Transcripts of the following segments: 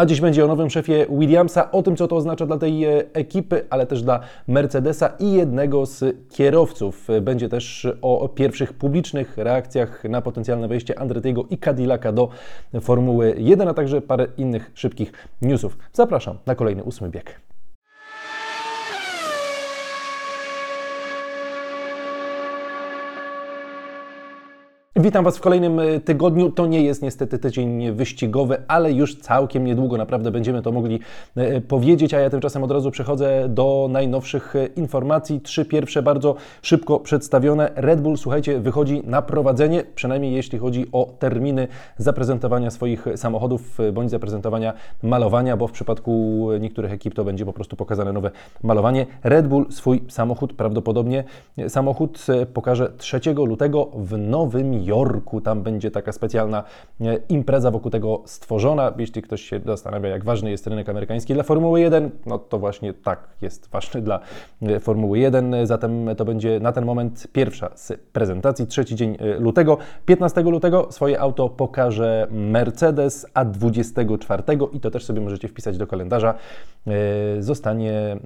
A dziś będzie o nowym szefie Williamsa, o tym, co to oznacza dla tej e, ekipy, ale też dla Mercedesa i jednego z kierowców. Będzie też o pierwszych publicznych reakcjach na potencjalne wejście Andretiego i Cadillaca do Formuły 1, a także parę innych szybkich newsów. Zapraszam na kolejny ósmy bieg. Witam Was w kolejnym e, tygodniu. To nie jest niestety tydzień wyścigowy, ale już całkiem niedługo naprawdę będziemy to mogli e, powiedzieć, a ja tymczasem od razu przechodzę do najnowszych e, informacji. Trzy pierwsze bardzo szybko przedstawione. Red Bull, słuchajcie, wychodzi na prowadzenie, przynajmniej jeśli chodzi o terminy zaprezentowania swoich samochodów bądź zaprezentowania malowania, bo w przypadku niektórych ekip to będzie po prostu pokazane nowe malowanie. Red Bull swój samochód, prawdopodobnie samochód pokaże 3 lutego w Nowym Jorku. Tam będzie taka specjalna e, impreza wokół tego stworzona. Jeśli ktoś się zastanawia, jak ważny jest rynek amerykański dla Formuły 1, no to właśnie tak jest ważny dla e, Formuły 1. Zatem to będzie na ten moment pierwsza z prezentacji. Trzeci dzień e, lutego. 15 lutego swoje auto pokaże Mercedes, a 24 i to też sobie możecie wpisać do kalendarza, zostanie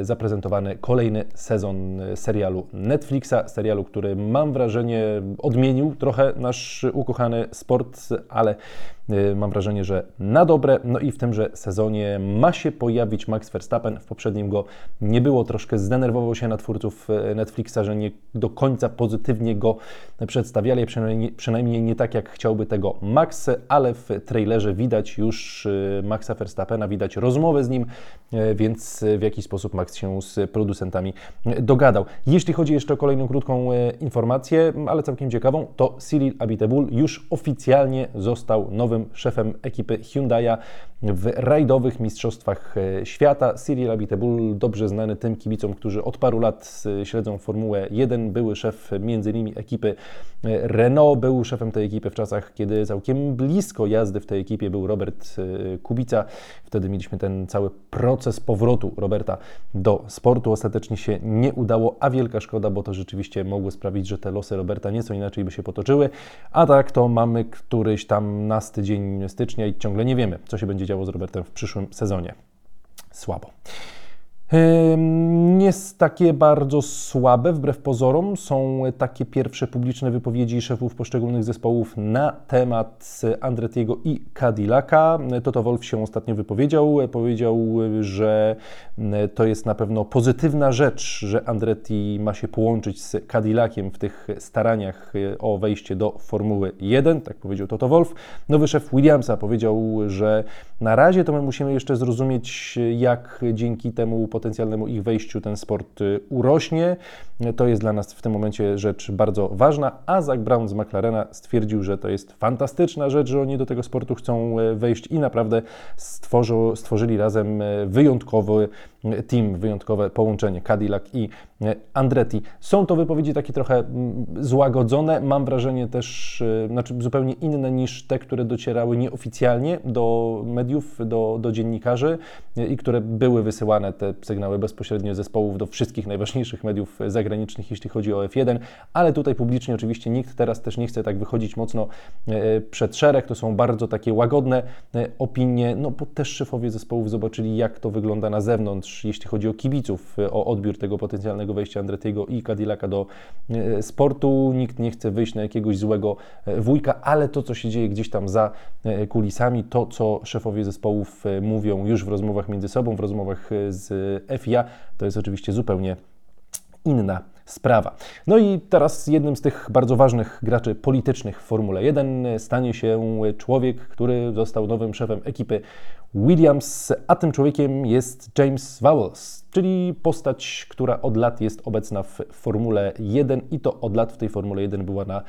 zaprezentowany kolejny sezon serialu Netflixa, serialu, który mam wrażenie odmienił trochę nasz ukochany sport, ale mam wrażenie, że na dobre. No i w tymże sezonie ma się pojawić Max Verstappen. W poprzednim go nie było, troszkę zdenerwował się na twórców y, Netflixa, że nie do końca pozytywnie go przedstawiali, przynajmniej, przynajmniej nie tak jak chciałby tego Max, ale w trailerze widać już y, Maxa Verstappena, widać rozmowę z nim, więc w jakiś sposób Max się z producentami dogadał. Jeśli chodzi jeszcze o kolejną krótką informację, ale całkiem ciekawą, to Cyril Abiteboul już oficjalnie został nowym szefem ekipy Hyundai'a w rajdowych mistrzostwach e, świata. Cyril Abiteboul, dobrze znany tym kibicom, którzy od paru lat e, śledzą Formułę 1, były szef m.in. ekipy e, Renault, był szefem tej ekipy w czasach, kiedy całkiem blisko jazdy w tej ekipie był Robert Kubica. Wtedy mieliśmy ten cały proces powrotu Roberta do sportu. Ostatecznie się nie udało, a wielka szkoda, bo to rzeczywiście mogło sprawić, że te losy Roberta nieco inaczej by się potoczyły. A tak to mamy któryś tam nasty dzień stycznia i ciągle nie wiemy, co się będzie działo z Robertem w przyszłym sezonie. Słabo. Nie jest takie bardzo słabe, wbrew pozorom. Są takie pierwsze publiczne wypowiedzi szefów poszczególnych zespołów na temat Andretiego i Cadillaca. Toto Wolf się ostatnio wypowiedział. Powiedział, że to jest na pewno pozytywna rzecz, że Andretti ma się połączyć z Cadillaciem w tych staraniach o wejście do Formuły 1. Tak powiedział Toto Wolf. Nowy szef Williamsa powiedział, że na razie to my musimy jeszcze zrozumieć, jak dzięki temu potencjalnemu ich wejściu ten sport y, urośnie. To jest dla nas w tym momencie rzecz bardzo ważna, a Zach Brown z McLarena stwierdził, że to jest fantastyczna rzecz, że oni do tego sportu chcą e, wejść i naprawdę stworzą, stworzyli razem e, wyjątkowy team, wyjątkowe połączenie Cadillac i Andretti. Są to wypowiedzi takie trochę mm, złagodzone, mam wrażenie też, znaczy zupełnie inne niż te, które docierały nieoficjalnie do mediów, do, do dziennikarzy i które były wysyłane, te sygnały bezpośrednio zespołów do wszystkich najważniejszych mediów zagranicznych, jeśli chodzi o F1, ale tutaj publicznie oczywiście nikt teraz też nie chce tak wychodzić mocno e, przed szereg, to są bardzo takie łagodne e, opinie, no bo też szefowie zespołów zobaczyli, jak to wygląda na zewnątrz, jeśli chodzi o kibiców, e, o odbiór tego potencjalnego wejścia Andretiego i Cadillaca do sportu. Nikt nie chce wyjść na jakiegoś złego wujka, ale to, co się dzieje gdzieś tam za kulisami, to, co szefowie zespołów mówią już w rozmowach między sobą, w rozmowach z FIA, to jest oczywiście zupełnie inna sprawa. No i teraz jednym z tych bardzo ważnych graczy politycznych w Formule 1 stanie się człowiek, który został nowym szefem ekipy Williams, a tym człowiekiem jest James Vowles, czyli postać, która od lat jest obecna w Formule 1 i to od lat w tej Formule 1 była na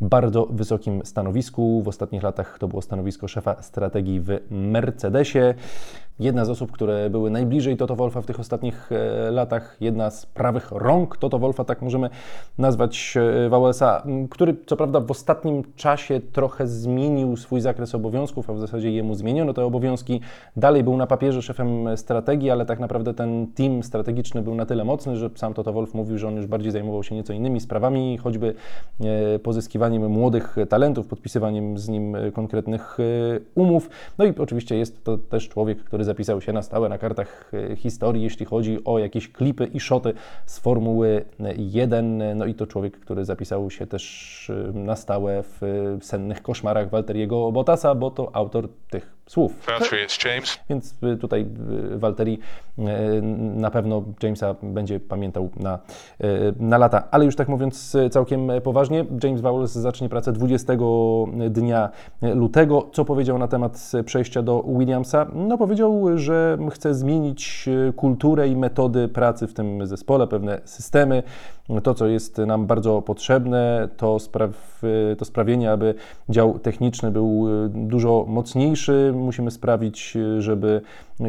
bardzo wysokim stanowisku. W ostatnich latach to było stanowisko szefa strategii w Mercedesie. jedna z osób, które były najbliżej Toto Wolfa w tych ostatnich e, latach, jedna z prawych rąk Toto Wolfa, tak możemy nazwać e, Wałęsa, który co prawda w ostatnim czasie trochę zmienił swój zakres obowiązków, a w zasadzie jemu zmieniono te obowiązki. Dalej był na papierze szefem strategii, ale tak naprawdę ten team strategiczny był na tyle mocny, że sam Toto Wolf mówił, że on już bardziej zajmował się nieco innymi sprawami, choćby e, pozyskiwaniem młodych talentów, podpisywaniem z nim konkretnych umów. No i oczywiście jest to też człowiek, który zapisał się na stałe na kartach e, historii, jeśli chodzi o jakieś klipy i szoty z Formuły 1. No i to człowiek, który zapisał się też e, na stałe w sennych koszmarach Walteriego Bottasa, bo to autor tych słów. James. Więc y, tutaj y, Walteri y, na pewno Jamesa będzie pamiętał na, na lata. Ale już tak mówiąc całkiem poważnie, James Vowles zacznie pracę 20 dnia lutego. Co powiedział na temat przejścia do Williamsa? No powiedział, że chce zmienić kulturę i metody pracy w tym zespole, pewne systemy. To, co jest nam bardzo potrzebne, to, spraw, to sprawienie, aby dział techniczny był dużo mocniejszy, musimy sprawić, żeby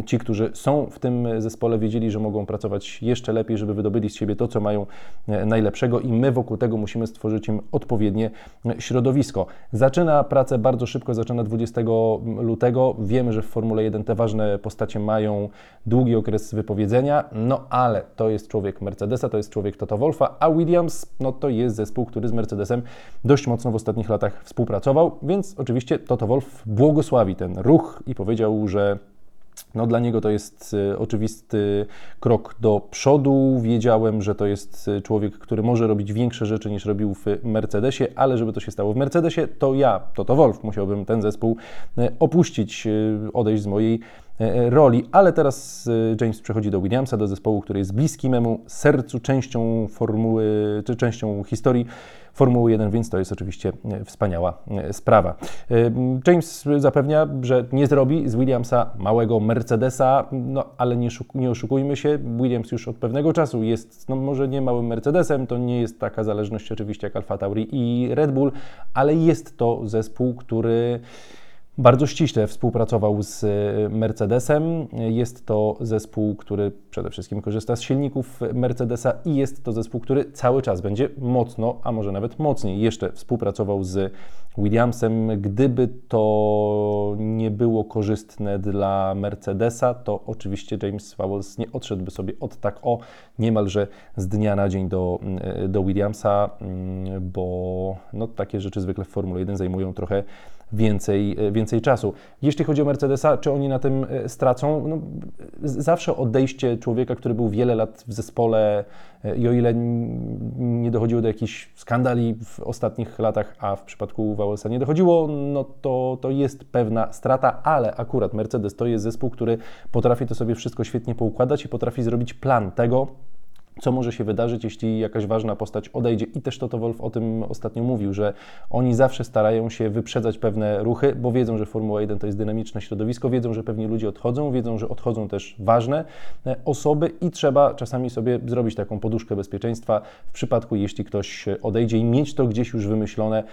ci, którzy są w tym zespole, wiedzieli, że mogą pracować jeszcze lepiej, żeby wydobyli z siebie to, co mają najlepszego, i my wokół tego musimy stworzyć im odpowiednie środowisko. Zaczyna pracę bardzo szybko, zaczyna 20 lutego. Wiemy, że w Formule 1 te ważne postacie mają długi okres wypowiedzenia, no ale to jest człowiek Mercedesa, to jest człowiek Toto Wolfa, a Williams no to jest zespół, który z Mercedesem dość mocno w ostatnich latach współpracował, więc oczywiście Toto Wolf błogosławi ten ruch i powiedział, że no, dla niego to jest e, oczywisty krok do przodu. Wiedziałem, że to jest e, człowiek, który może robić większe rzeczy niż robił w Mercedesie, ale żeby to się stało w Mercedesie, to ja, to to Wolf, musiałbym ten zespół e, opuścić, odejść z mojej roli. Ale teraz James przechodzi do Williamsa, do zespołu, który jest bliski memu sercu, częścią formuły, czy częścią historii Formuły 1, więc to jest oczywiście e, wspaniała e, sprawa. E, James zapewnia, że nie zrobi z Williamsa małego Mercedesa, no ale nie, nie oszukujmy się, Williams już od pewnego czasu jest, no może nie małym Mercedesem, to nie jest taka zależność oczywiście jak Alfa Tauri i Red Bull, ale jest to zespół, który bardzo ściśle współpracował z e, Mercedesem. Jest to zespół, który przede wszystkim korzysta z silników Mercedesa i jest to zespół, który cały czas będzie mocno, a może nawet mocniej jeszcze współpracował z Williamsem. Gdyby to nie było korzystne dla Mercedesa, to oczywiście James Vowles nie odszedłby sobie od tak o niemalże z dnia na dzień do, e, do Williamsa, mm, bo no, takie rzeczy zwykle w Formule 1 zajmują trochę więcej, e, więcej czasu. Jeśli chodzi o Mercedesa, czy oni na tym e, stracą? No, zawsze odejście człowieka, który był wiele lat w zespole e, i o ile nie dochodziło do jakichś skandali w ostatnich latach, a w przypadku Wałęsa nie dochodziło, no to, to jest pewna strata, ale akurat Mercedes to jest zespół, który potrafi to sobie wszystko świetnie poukładać i potrafi zrobić plan tego, co może się wydarzyć, jeśli jakaś ważna postać odejdzie. I też Toto Wolf o tym ostatnio mówił, że oni zawsze starają się wyprzedzać pewne ruchy, bo wiedzą, że Formuła 1 to jest dynamiczne środowisko, wiedzą, że pewni ludzie odchodzą, wiedzą, że odchodzą też ważne e, osoby i trzeba czasami sobie zrobić taką poduszkę bezpieczeństwa w przypadku, jeśli ktoś odejdzie i mieć to gdzieś już wymyślone,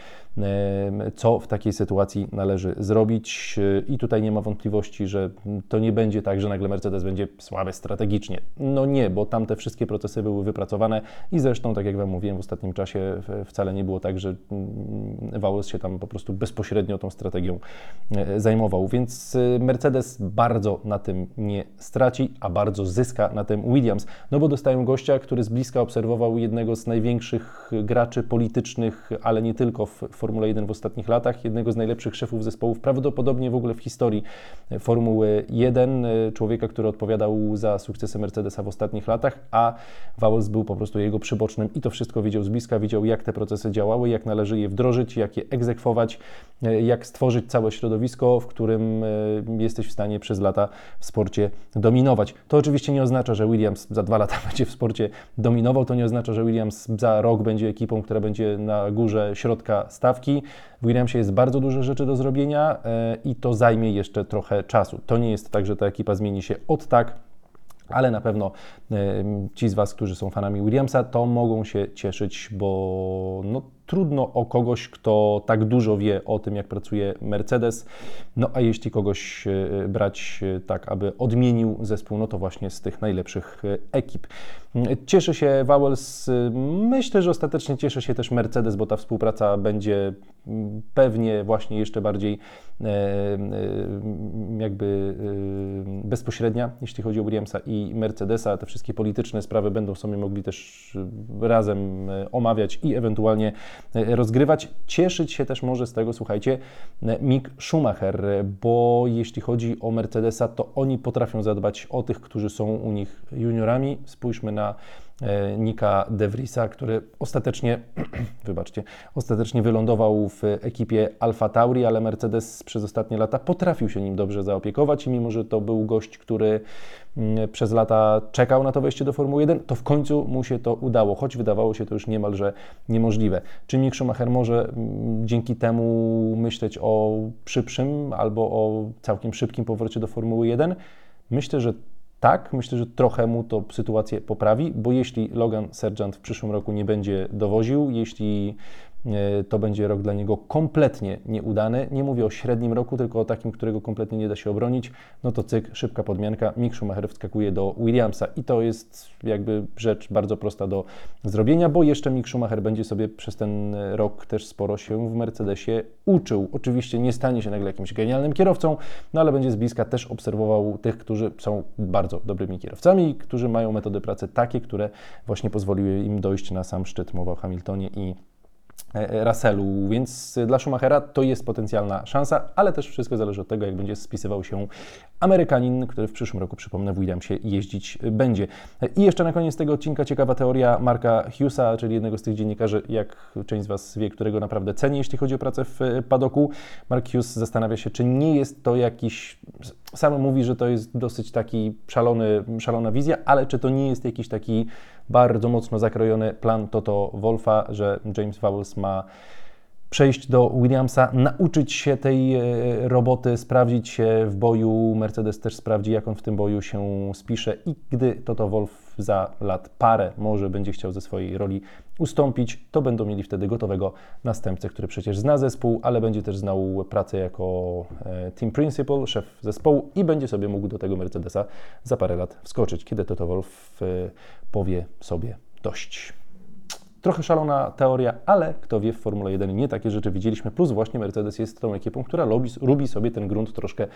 co w takiej sytuacji należy zrobić. E, I tutaj nie ma wątpliwości, że to nie będzie tak, że nagle Mercedes będzie słaby strategicznie. No nie, bo tam te wszystkie procesy procesy były wypracowane i zresztą, tak jak Wam mówiłem, w ostatnim czasie wcale nie było tak, że mm, Wałęs się tam po prostu bezpośrednio tą strategią e, zajmował. Więc e, Mercedes bardzo na tym nie straci, a bardzo zyska na tym Williams, no bo dostają gościa, który z bliska obserwował jednego z największych graczy politycznych, ale nie tylko w Formule 1 w ostatnich latach, jednego z najlepszych szefów zespołów, prawdopodobnie w ogóle w historii Formuły 1, e, człowieka, który odpowiadał za sukcesy Mercedesa w ostatnich latach, a Wałęs był po prostu jego przybocznym i to wszystko widział z bliska, widział jak te procesy działały, jak należy je wdrożyć, jak je egzekwować, e, jak stworzyć całe środowisko, w którym e, jesteś w stanie przez lata w sporcie dominować. To oczywiście nie oznacza, że Williams za dwa lata będzie w sporcie dominował, to nie oznacza, że Williams za rok będzie ekipą, która będzie na górze środka stawki. W Williamsie jest bardzo dużo rzeczy do zrobienia e, i to zajmie jeszcze trochę czasu. To nie jest tak, że ta ekipa zmieni się od tak ale na pewno ci z Was, którzy są fanami Williamsa, to mogą się cieszyć, bo no, trudno o kogoś, kto tak dużo wie o tym, jak pracuje Mercedes. No a jeśli kogoś e, brać e, tak, aby odmienił zespół, no to właśnie z tych najlepszych ekip. Cieszy się Vowels, myślę, że ostatecznie cieszy się też Mercedes, bo ta współpraca będzie pewnie właśnie jeszcze bardziej jakby bezpośrednia, jeśli chodzi o Williamsa i Mercedesa. Te wszystkie polityczne sprawy będą sobie mogli też razem omawiać i ewentualnie rozgrywać. Cieszyć się też może z tego, słuchajcie, Mick Schumacher, bo jeśli chodzi o Mercedesa, to oni potrafią zadbać o tych, którzy są u nich juniorami. Spójrzmy na E, Nika De Vriesa, który ostatecznie, wybaczcie, ostatecznie wylądował w ekipie Alfa Tauri, ale Mercedes przez ostatnie lata potrafił się nim dobrze zaopiekować i mimo, że to był gość, który mm, przez lata czekał na to wejście do Formuły 1, to w końcu mu się to udało, choć wydawało się to już niemalże niemożliwe. Czy Mick Schumacher może mm, dzięki temu myśleć o szybszym albo o całkiem szybkim powrocie do Formuły 1? Myślę, że tak, myślę, że trochę mu to sytuację poprawi, bo jeśli Logan Sergeant w przyszłym roku nie będzie dowoził, jeśli to będzie rok dla niego kompletnie nieudany. Nie mówię o średnim roku, tylko o takim, którego kompletnie nie da się obronić. No to cyk, szybka podmianka. Mick Schumacher wskakuje do Williamsa i to jest jakby rzecz bardzo prosta do zrobienia, bo jeszcze Mick Schumacher będzie sobie przez ten rok też sporo się w Mercedesie uczył. Oczywiście nie stanie się nagle jakimś genialnym kierowcą, no ale będzie z bliska też obserwował tych, którzy są bardzo dobrymi kierowcami, którzy mają metody pracy takie, które właśnie pozwoliły im dojść na sam szczyt. Mowa o Hamiltonie i E, e, Russellu, więc dla Schumachera to jest potencjalna szansa, ale też wszystko zależy od tego, jak będzie spisywał się Amerykanin, który w przyszłym roku, przypomnę, w Williamsie jeździć będzie. I jeszcze na koniec tego odcinka ciekawa teoria Marka Hughesa, czyli jednego z tych dziennikarzy, jak część z Was wie, którego naprawdę ceni, jeśli chodzi o pracę w padoku. Mark Hughes zastanawia się, czy nie jest to jakiś, sam mówi, że to jest dosyć taki szalony, szalona wizja, ale czy to nie jest jakiś taki bardzo mocno zakrojony plan Toto Wolfa, że James Vowles ma przejść do Williamsa, nauczyć się tej e, roboty, sprawdzić się w boju. Mercedes też sprawdzi, jak on w tym boju się spisze i gdy Toto Wolf za lat parę może będzie chciał ze swojej roli ustąpić, to będą mieli wtedy gotowego następcę, który przecież zna zespół, ale będzie też znał pracę jako e, team principal, szef zespołu i będzie sobie mógł do tego Mercedesa za parę lat wskoczyć, kiedy Toto Wolf e, powie sobie dość. Trochę szalona teoria, ale kto wie, w Formule 1 nie takie rzeczy widzieliśmy. Plus właśnie Mercedes jest tą ekipą, która lubi, lubi sobie ten grunt troszkę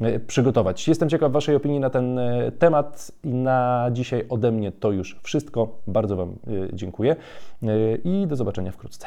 e, przygotować. Jestem ciekaw Waszej opinii na ten e, temat i na dzisiaj ode mnie to już wszystko. Bardzo Wam e, dziękuję i do zobaczenia wkrótce.